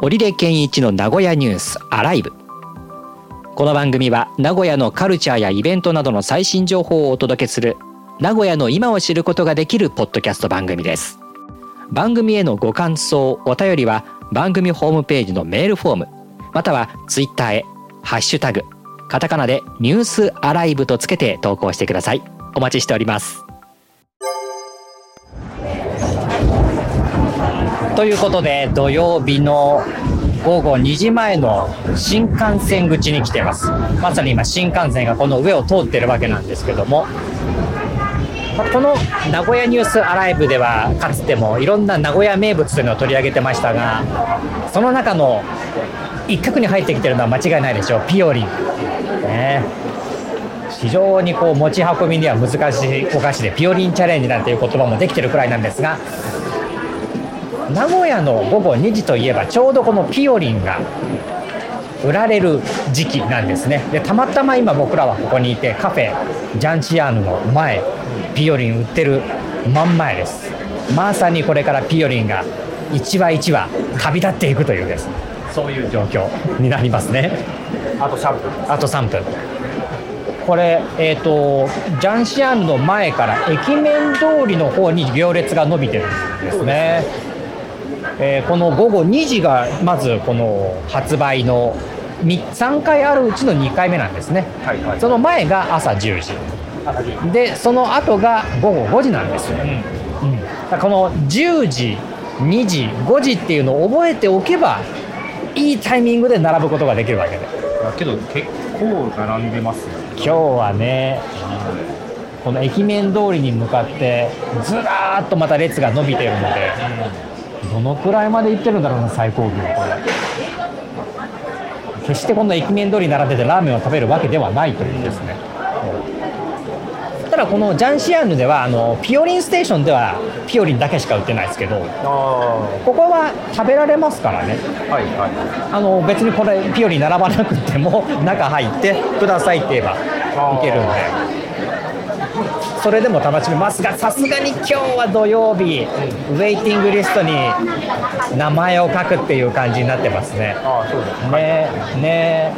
織出健一の名古屋ニュースアライブ。この番組は名古屋のカルチャーやイベントなどの最新情報をお届けする名古屋の今を知ることができるポッドキャスト番組です。番組へのご感想お便りは番組ホームページのメールフォームまたはツイッターへハッシュタグカタカナでニュースアライブとつけて投稿してください。お待ちしております。ということで土曜日の午後2時前の新幹線口に来てます。まさに今新幹線がこの上を通ってるわけなんですけども。この名古屋ニュースアライブではかつてもいろんな名古屋名物というのを取り上げてましたがその中の一角に入ってきてるのは間違いないでしょう。ピオリン、ね、非常にこう持ち運びには難しいお菓子でピオリンチャレンジなんていう言葉もできてるくらいなんですが名古屋の午後2時といえばちょうどこのピオリンが売られる時期なんですね。でたまたま今僕らはここにいてカフェジャンチアーヌの前ピオリン売ってる真ん前です。まさにこれからピオリンが一話一話旅立っていくというですそういう状況になりますね。あと3分。あと3分。これ、えーと、ジャンシアンの前から駅面通りの方に行列が伸びてるんですね。えー、この午後2時がまずこの発売の3回あるうちの2回目なんですね、はいはい、その前が朝10時。でその後が午後5時なんですよ、うん。うん、この10時2時5時っていうのを覚えておけばいいタイミングで並ぶことができるわけで。けど結構並んでますよ、今日はね、この駅面通りに向かってずらーっとまた列が伸びてるので、どのくらいまで行ってるんだろうな最高級。これ決してこの駅面通りに並んでてラーメンを食べるわけではないというですね、ただこのジャンシアンヌではあのピオリンステーションではピオリンだけしか売ってないですけどここは食べられますからね、はいはい、あの別にこれピオリン並ばなくても中入ってくださいって言えばいけるんで。それでも楽しめますがさすがに今日は土曜日、ウェイティングリストに名前を書くっていう感じになってますね。あそうですねね。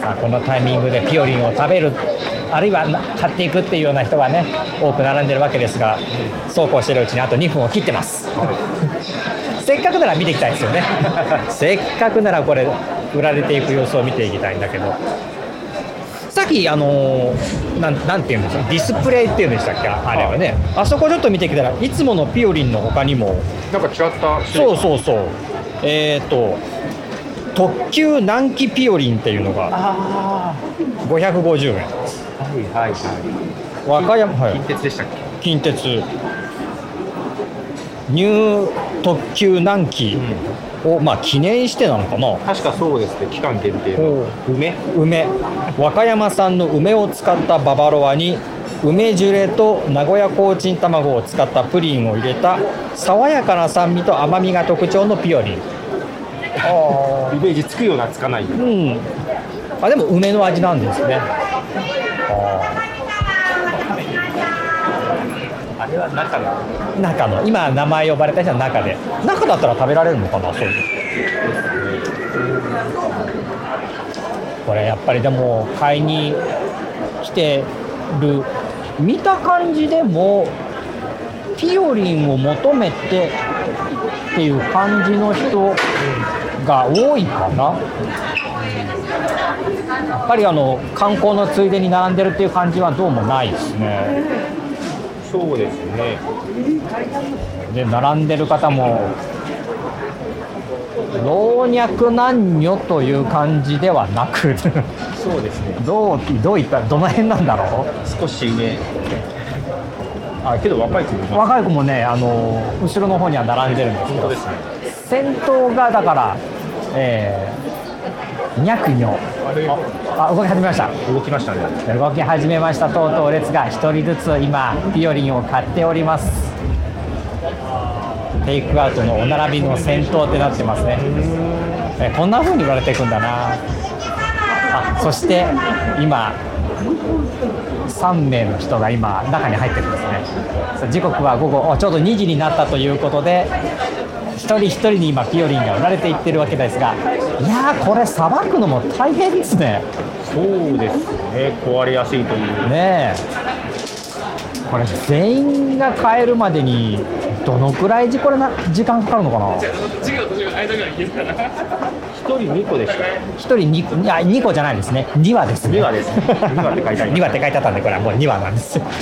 さあこのタイミングでピオリンを食べるあるいは買っていくっていうような人がね多く並んでるわけですがそうこうしてるうちにあと2分を切ってます。せっかくなら見ていきたいですよね。せっかくならこれ売られていく様子を見ていきたいんだけどきあのなんなんていうんですか？ディスプレイっていうんでしたっけ？あれはね。あそこちょっと見てきたらいつものピオリンの他にも。なんか違ったそうそうそう。えっ、ー、と特急南紀ピオリンっていうのが550円。はいはいはい。和歌山、はい、近鉄でしたっけ？近鉄。ニュー特急南紀、うんをまあ記念してなのかな。確かそうですね期間限定の。梅。梅。和歌山産の梅を使ったババロアに梅ジュレと名古屋コーチン卵を使ったプリンを入れた爽やかな酸味と甘みが特徴のピオリン。ああイメージつくようなつかないうん。あでも梅の味なんですね。ああれは中の。中の。今名前呼ばれた人は中で。中だったら食べられるのかなそういう。これやっぱりでも買いに来てる。見た感じでもピオリンを求めてっていう感じの人が多いかな。やっぱりあの観光のついでに並んでるっていう感じはどうもないですね。そうですね。で並んでる方も老若男女という感じではなく。そうですね。どうどういったどの辺なんだろう？少し上。あけど若い子も若い子もねあの後ろの方には並んでるんですけど、ね、先頭がだからえー、ニャクニョあ動き始めました。動きましたね。動き始めましたとうとう列が1人ずつ今ピオリンを買っております。テイクアウトのお並びの先頭ってなってますね。えこんな風に売られていくんだな。あそして今3名の人が今中に入ってるんですね。時刻は午後ちょうど2時になったということで一人一人に今ピオリンが売られていってるわけですがいやーこれさばくのも大変ですね。そうですね。壊れやすいという。ねえ。これ全員が買えるまでにどのくらい時これな時間かかるのかな？一人2個でした。一人 2, いや2個じゃないですね。2羽ですね。2羽です。2羽って書いてあります。2羽って書いてあったんでこれは。もう2羽なんですよ。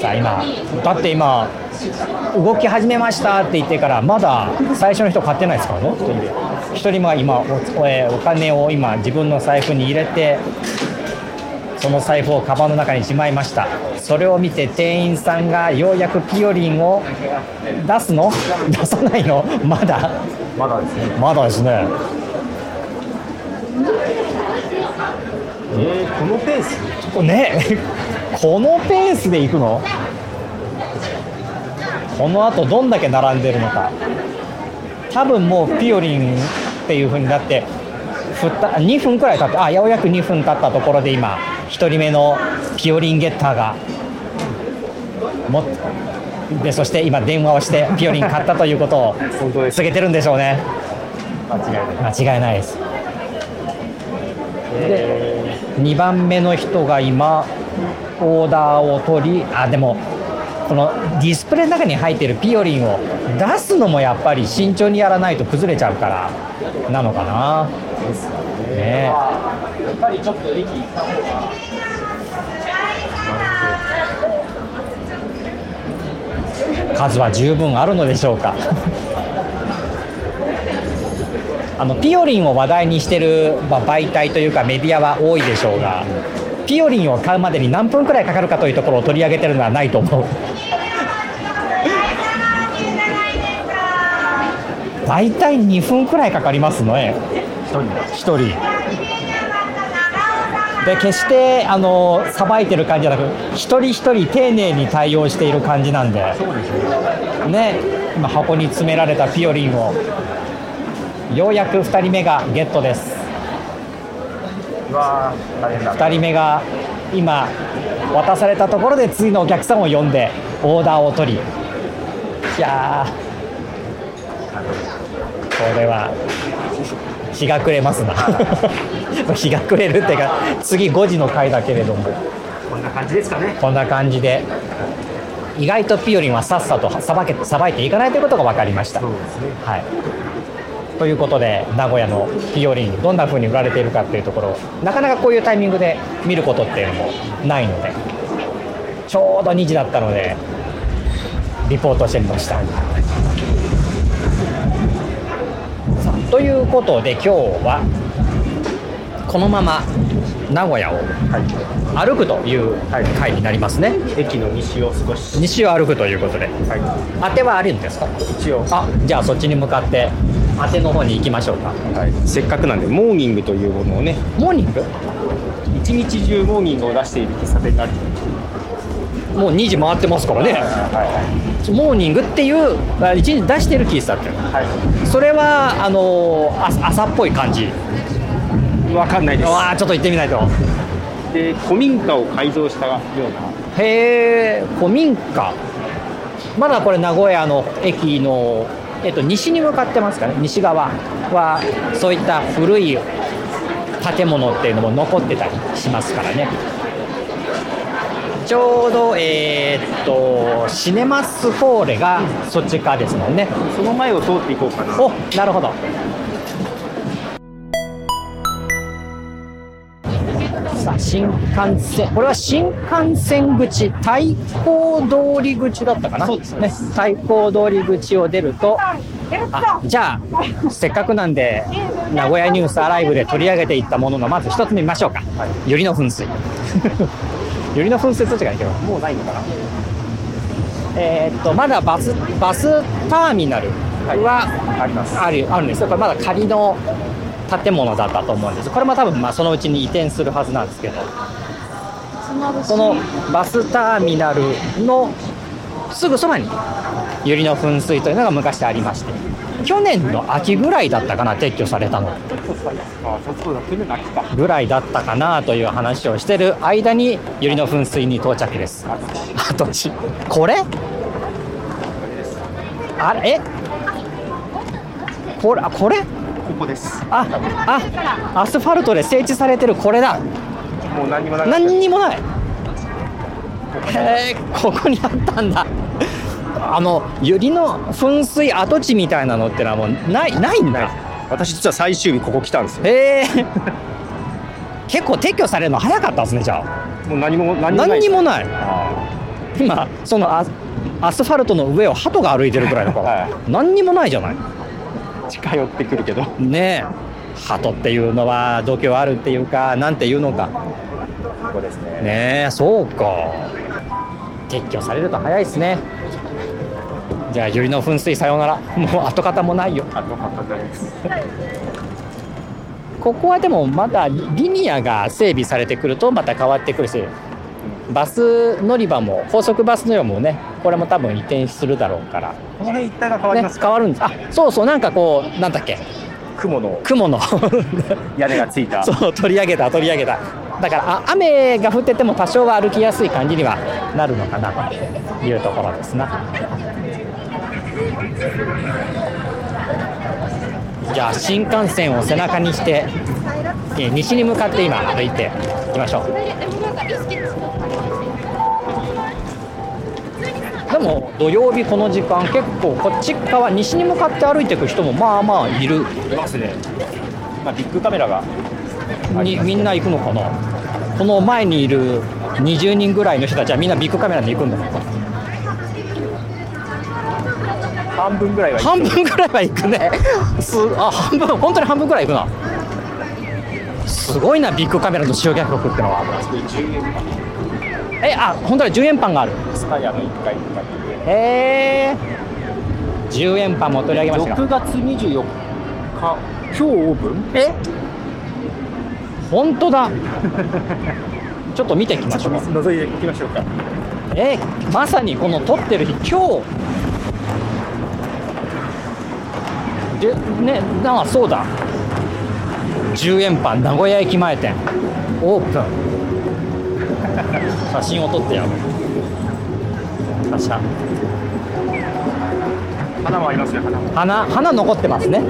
さあ今だって今動き始めましたって言ってからまだ最初の人買ってないですからね。一人も今おえーお金を今自分の財布に入れてその財布をカバンの中にしまいました。それを見て店員さんがようやくピオリンを出すの？出さないの？まだ？まだですね。まだですね。えー、このペース？ね。このペースでいくの？このあとどんだけ並んでるのか。多分もうピオリンっていう風になってふった2分くらい経ってあようやく2分経ったところで今1人目のピオリンゲッターがもでそして今電話をしてピオリン買ったということを告げてるんでしょうね。間違いない。間違いないです。で2番目の人が今オーダーを取りあでもこのディスプレイの中に入っているピオリンを出すのもやっぱり慎重にやらないと崩れちゃうからなのかな。ね。やっぱりちょっと駅行った方が数は十分あるのでしょうか。あのピオリンを話題にしてる、まあ、媒体というかメディアは多いでしょうがピオリンを買うまでに何分くらいかかるかというところを取り上げてるのはないと思う大体2分くらいかかりますね1人。で決してあのさばいてる感じじゃなく一人一人丁寧に対応している感じなんで。ね。ね。今箱に詰められたピオリンを。ようやく2人目がゲットです。うわー大変だ。2人目が今渡されたところで次のお客さんを呼んでオーダーを取り。いやー。これは日が暮れますな。日が暮れるっていうか次5時の回だけれども。こんな感じですかね。こんな感じで。意外とピオリンはさっさとさばけさばいていかないということが分かりました。はい。ということで名古屋のピオリンどんな風に売られているかっていうところをなかなかこういうタイミングで見ることっていうのもないのでちょうど2時だったのでリポートしてみました。ということで今日はこのまま名古屋をはい歩くという回になりますね。駅の西を少し。西を歩くということで。は当てはあるんですか？い一応。あじゃあそっちに向かって当ての方に行きましょうか。はい、せっかくなんでモーニングというものをね。モーニング？一日中モーニングを出している喫茶店があるもう2時回ってますからね。はモーニングっていうあ一日出してる喫茶店。いはい。はそれはあのーあ朝っぽい感じ。いわかんないです。わあちょっと行ってみないと。で古民家を改造したような。へえ古民家。まだこれ名古屋の駅の、えっと、西に向かってますかね。西側はそういった古い建物っていうのも残ってたりしますからねちょうどえーっとシネマスフォーレがそっち側ですもんね。その前を通っていこうかな。おなるほど。さあ新幹線。これは新幹線口太閤通り口だったかな？そうです。ね。太閤通り口を出るとあじゃあせっかくなんで名古屋ニュースアライブで取り上げていったもののまず一つ目見ましょうか、はい。ゆりの噴水ゆりの噴水どっちがいいけどもうないのかな？えーっとまだバスバスターミナルはあります。あるあるんです。よこれまだ仮の建物だったと思うんです。これも多分まあそのうちに移転するはずなんですけど。そのバスターミナルのすぐそばに。百合の噴水というのが昔ありまして。去年の秋ぐらいだったかな撤去されたの。ぐらいだったかなという話をしてる間に百合の噴水に到着です。跡地これ？あれ？え？これあこれ？ここです。ああアスファルトで整地されてるこれだ。もう何にもなく何にもないへえここにあったんだ。あの百合の噴水跡地みたいなのってのはもうないないんだ。私実は最終日ここ来たんですよ。へえ 結構撤去されるの早かったですねじゃあ。もう何も何もない何にもない。あ今そのアアスファルトの上を鳩が歩いてるくらいだから、は何にもないじゃない。ー近寄ってくるけど。ねえ。鳩っていうのは度胸あるっていうかなんていうのかここですね。ねえそうか。撤去されると早いですね。じゃあ百合の噴水さようなら。もう跡形もないよ。あと博多です。ここはでもまだリニアが整備されてくるとまた変わってくるしバス乗り場も高速バス乗り場もねこれも多分移転するだろうから、この辺一帯が変わりねます、か、変わるんです。あそうそうなんかこうなんだっけ？雲の雲の。屋根がついた。そう取り上げた取り上げただからあ雨が降ってても多少は歩きやすい感じにはなるのかなというところですな。じゃあ新幹線を背中にして、えー西に向かって今歩いていきましょう。でも土曜日この時間結構こっち側西に向かって歩いていく人もまあまあいる。いますね、まあ、ビッグカメラがにみんな行くのかな？この前にいる20人ぐらいの人たちはみんなビッグカメラに行くんだ半分ぐらいは半分ぐらいは行くね。すあ半分本当に半分ぐらい行くな。すごいなビッグカメラの集客力ってのは。10円えあ本当に10円パンがある。スタヤの1階とかへえ。10円パンも取り上げましたが。6月24日今日オープン？え？本当だ。ちょっと見ていきましょう覗いていきましょうか。えまさにこの撮ってる日今日。でねなあそうだ。10円パン名古屋駅前店。オープン。写真を撮ってやるパシャ花もありますよ花も。花花残ってますね。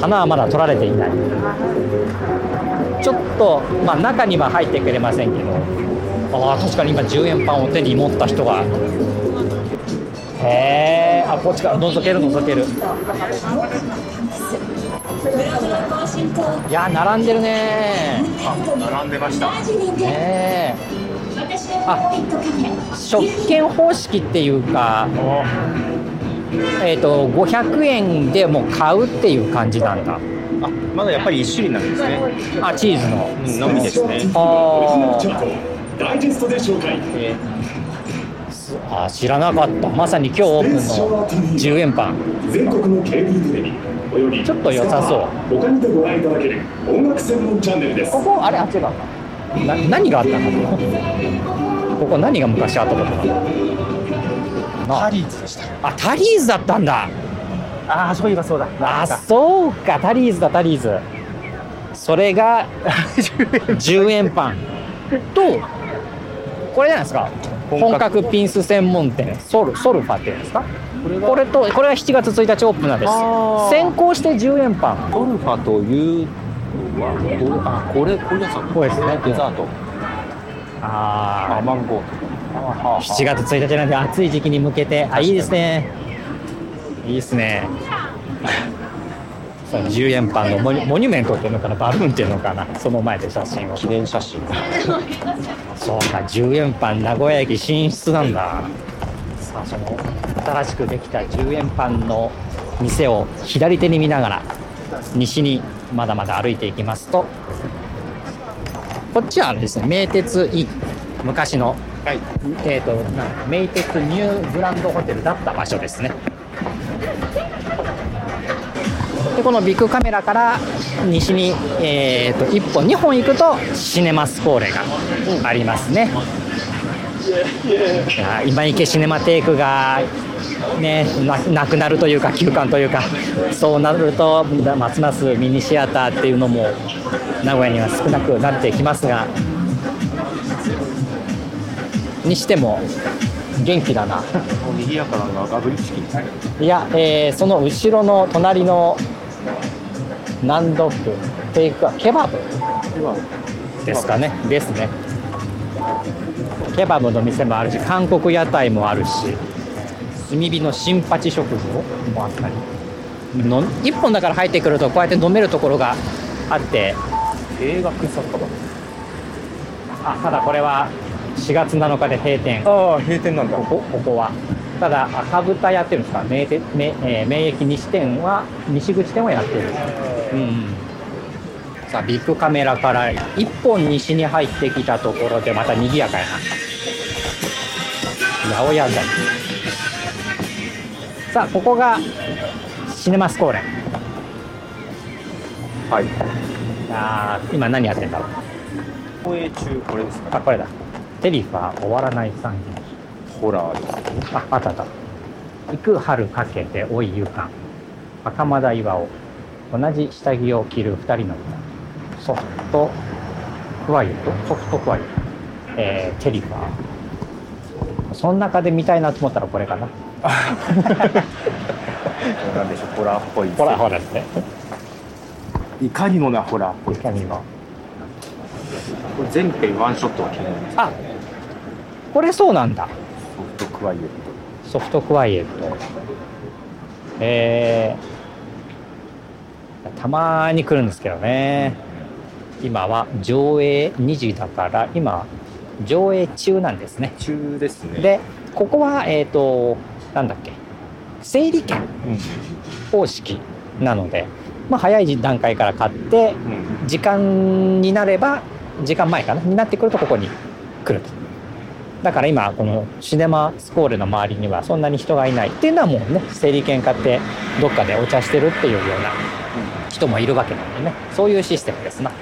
花はまだ取られていない。ちょっとまあ中には入ってくれませんけど。ああ確かに今10円パンを手に持った人が。へえあこっちから覗ける覗ける。いや並んでるね並んでました。ねえあ食券方式っていうかえっ、と500円でもう買うっていう感じなんだ。あまだやっぱり1種類なんですね。あチーズの。うんのみですね。あダイジェストで紹介。えーあ知らなかった。まさに今日オープンの10円パン。全国のケーブルテレビ。およびちょっと良さそう。他にてご覧いただける音楽専門チャンネルです。ここあれあ違うかな何があったのここ何が昔あったところなタリーズでした。あタリーズだったんだ。ああそういえばそうだ。あそうか。タリーズだタリーズ。それが 10円パン。とこれじゃないですか。本本格格ピンス専門店。ソルソルファっていうんですか。これとこれは7月1日オープンなんです。先行して10円パン。トルファというのはあこれこれですこれですね。デザート。ああマンゴー。あ7月1日なんで暑い時期に向けて。あいいですね。いいですね。そう10円パンのモニモニュメントっていうのかなバルーンっていうのかなその前で写真を。記念写真。そうか10円パン名古屋駅進出なんだ。さあその新しくできた10円パンの店を左手に見ながら西にまだまだ歩いていきますとこっちはですね名鉄イン昔の、はい。えー、となん名鉄ニューグランドホテルだった場所ですね。でこのビッグカメラから西に、えー、と1本2本行くとシネマスコーレがありますね、いや今池シネマテイクがねななくなるというか休館というかそうなるとますますミニシアターっていうのも名古屋には少なくなってきますがにしても元気だな。いや、えーその後ろの隣のナンドッグテイクアケバブ。ですかね。ですね。ケバブの店もあるし韓国屋台もあるし炭火の新八食堂もあったり。の1本だから入ってくるとこうやって飲めるところがあって。映画作家だ。あただこれは4月7日で閉店。ああ閉店なんだ。ここここは。ただ赤豚やってるんですか？名店名,、えー名駅西店は西口店はやってる。うんうん。さあビッグカメラから一本西に入ってきたところでまた賑やかやな。八百屋台さあここがシネマスコーレはいあー今何やってんだろう放映中これですか？あこれだテリファー終わらない産業ホラーですあ、あったあった。行く春かけて老いゆかん。袴田岩尾。同じ下着を着る二人の歌。ソフトクワイエットソフトクワイエット。えー、テリファー。その中で見たいなと思ったらこれかな。なんでしょうホラーっぽいほらほらですね。いかにもなホラーっぽいいかにも。これ全編ワンショットが気になりますあ、これそうなんだ。ソフトクワイエットソフトクワイエット。えー、たまに来るんですけどね。今は上映2時だから、今、上映中なんですね。中ですねで、ここは、えっ、と、なんだっけ、整理券。うん方式なので、まあ、早い段階から買って、うん。時間になれば、時間前かな、になってくるとここに来ると。だから今、このシネマスコーレの周りにはそんなに人がいないっていうのはもうね、整理券買ってどっかでお茶してるっていうような人もいるわけなのでね、そういうシステムですな。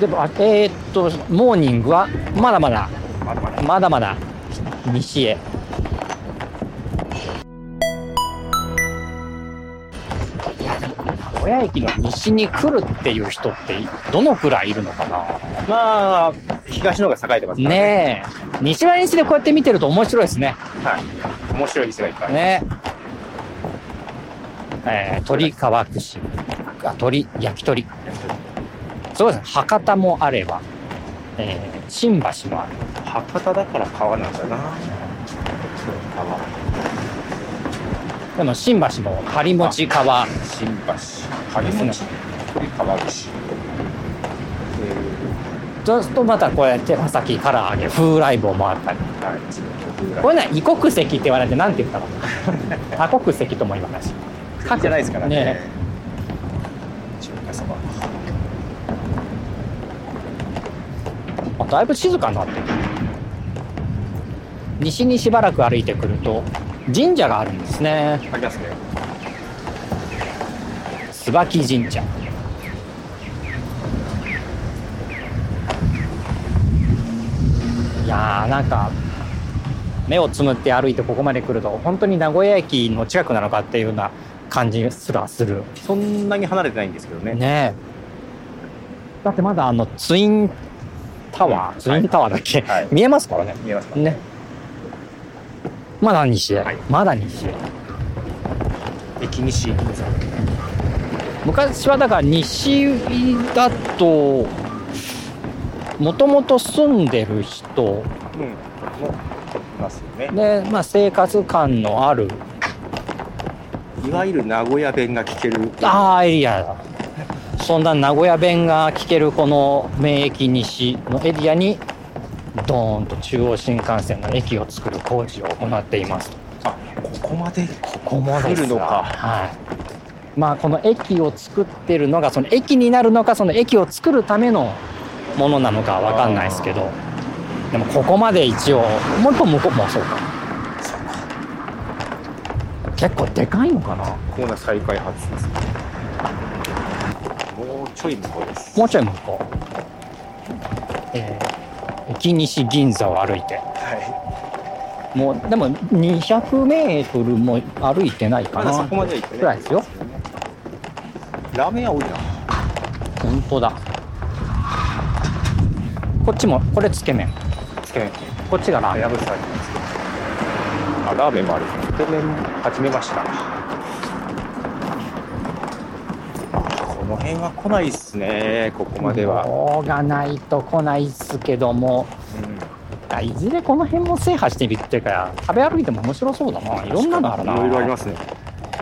でも、あえーっと、モーニングはまだまだ、まだまだまだまだ西へ。いや、でも、名古屋駅の西に来るっていう人ってどのくらいいるのかな？まあ東の方が栄えてますからねえ。西は西でこうやって見てると面白いですね。はい面白い店がいっぱいねえー、鶏川串。あ、鶏、焼き鳥。そうですね。博多もあれば、えー、新橋もある。博多だから川なんだな。川。でも新橋も張餅川。新橋。張餅鳥川口そうするとまたこうやって手羽先、唐揚げ、風来坊もあったり。えーはいこれね、異国籍って言われて何て言ったの？多国籍とも言わないし。じゃないですからね。ね中華そばあだいぶ静かになってる。西にしばらく歩いてくると神社があるんですね。ありますね椿神社。いやーなんか目をつむって歩いてここまで来ると本当に名古屋駅の近くなのかっていうような感じすらする。そんなに離れてないんですけどねねえだってまだあのツインタワー、うん。ツインタワーだっけ、はい。見えますからね。見えますかね。まだ西へ、はい。まだ西へ。駅西昔はだから西だともともと住んでる人。うん。もいますよね。で、まあ、生活感のある。いわゆる名古屋弁が聞ける。ああエリアだそんな名古屋弁が聞けるこの名駅西のエリアにドーンと中央新幹線の駅を作る工事を行っていますあここまでここも来るのか。はい。まあこの駅を作ってるのがその駅になるのかその駅を作るためのものなのかわかんないですけどでもここまで一応もう一本向こうもそうか。結構でかいのかな。コーナー再開発ですもうちょい向こうです。もうちょい向こう。えー、駅西銀座を歩いて。はもうでも200メートルも歩いてないいかな。まだそこまでは行ってねぐらいですよ。ラーメン屋多いな。本当だ。こっちもこれつけ麺。つけ麺。こっちがラーメン。あラーメンもある。つけ麺始めましたこの辺は来ないっすねここまでは、しょうがないと来ないっすけども。あいずれこの辺も制覇してみるっていうか食べ歩いても面白そうだな。いろんなのあるな。いろいろありますね。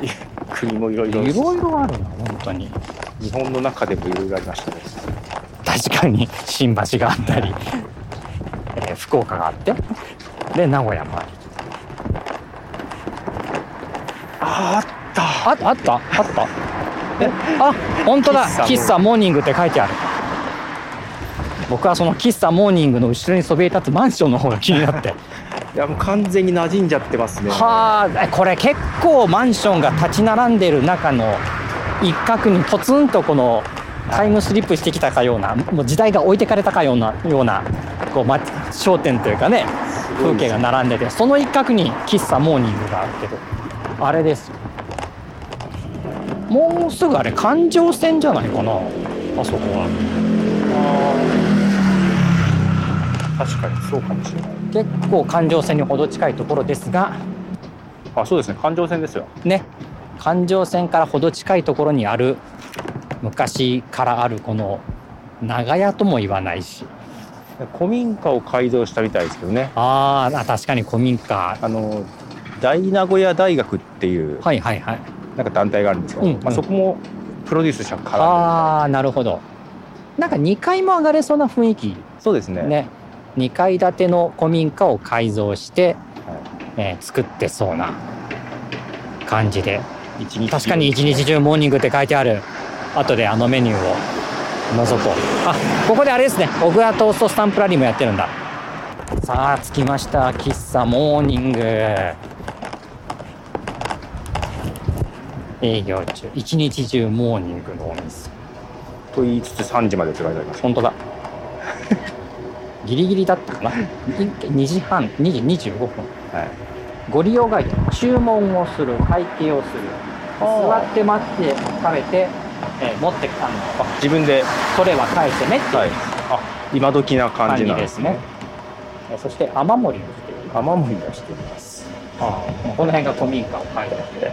い国もいろいろいろいろあるな本当に。日本の中でもいろいろありましたね。確かに新橋があったり、えー福岡があって。で名古屋もあり。ああった。ああったあった。え あ本当だ。喫茶モーニングって書いてある。僕はその喫茶モーニングの後ろにそびえ立つマンションの方が気になって。いやもう完全に馴染んじゃってますね。はあえこれ結構マンションが立ち並んでる中の一角にポツンとこのタイムスリップしてきたかようなもう時代が置いてかれたかようなようなこう、ま、商店というかね風景が並んでてその一角に喫茶モーニングがあるけどあれですよもうすぐあれ環状線じゃないかな。あそこは。確かにそうかもしれない。結構環状線にほど近いところですが。あそうですね。環状線ですよ。ね。環状線からほど近いところにある。昔からあるこの長屋とも言わないし。古民家を改造したみたいですけどね。あーあ確かに古民家。あの大名古屋大学っていう。はいはいはいなんか団体があるんですけど、うん。うんまあ、そこもプロデュースしたから。ああなるほど。なんか2階も上がれそうな雰囲気。そうですね。ね。2階建ての古民家を改造して、はえー作ってそうな感じで。確かに一日中モーニングって書いてある。後であのメニューを覗こう。あここであれですね。小倉トーストスタンプラリーもやってるんだ。さあ着きました。喫茶モーニング営業中。一日中モーニングのお店。と言いつつ3時までって書いてあります。本当だ。ギリギリだったかな。2時半2時25分。はい。ご利用ガイド注文をする会計をする。座って待って食べて、えー持ってあの。あ自分で。それは返してねってはい。いうあ今時な感感じなんですすね。えーそして雨漏りをしている雨漏りがしています。あこの辺が古民家を感じて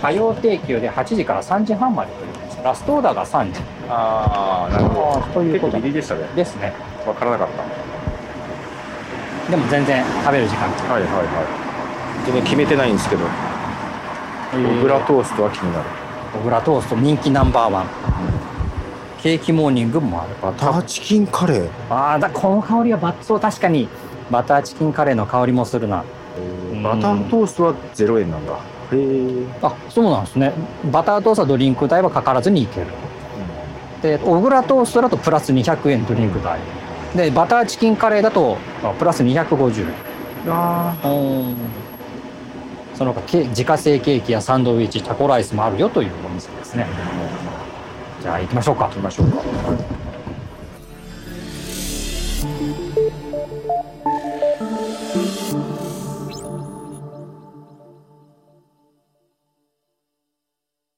火曜定休で8時から3時半までというラストオーダーが3時。ああなるほど。ということ。でしたね。ですね。分からなかっでも全然食べる時間。たはいはいはい。全然決めてないんですけど。小倉トーストは気になる。小倉トースト人気ナンバーワン。ケーキモーニングもある。バターチキンカレー？ああだこの香りはバッそう確かにバターチキンカレーの香りもするな。うん。バタートーストは0円なんだへえあそうなんですね。バタートーストはドリンク代はかからずにいける。で小倉トーストだとプラス200円ドリンク代。でバターチキンカレーだとあプラス250円。あうん。その他ケ自家製ケーキやサンドイッチタコライスもあるよというお店ですね。じゃあ行きましょうか。行きましょうか、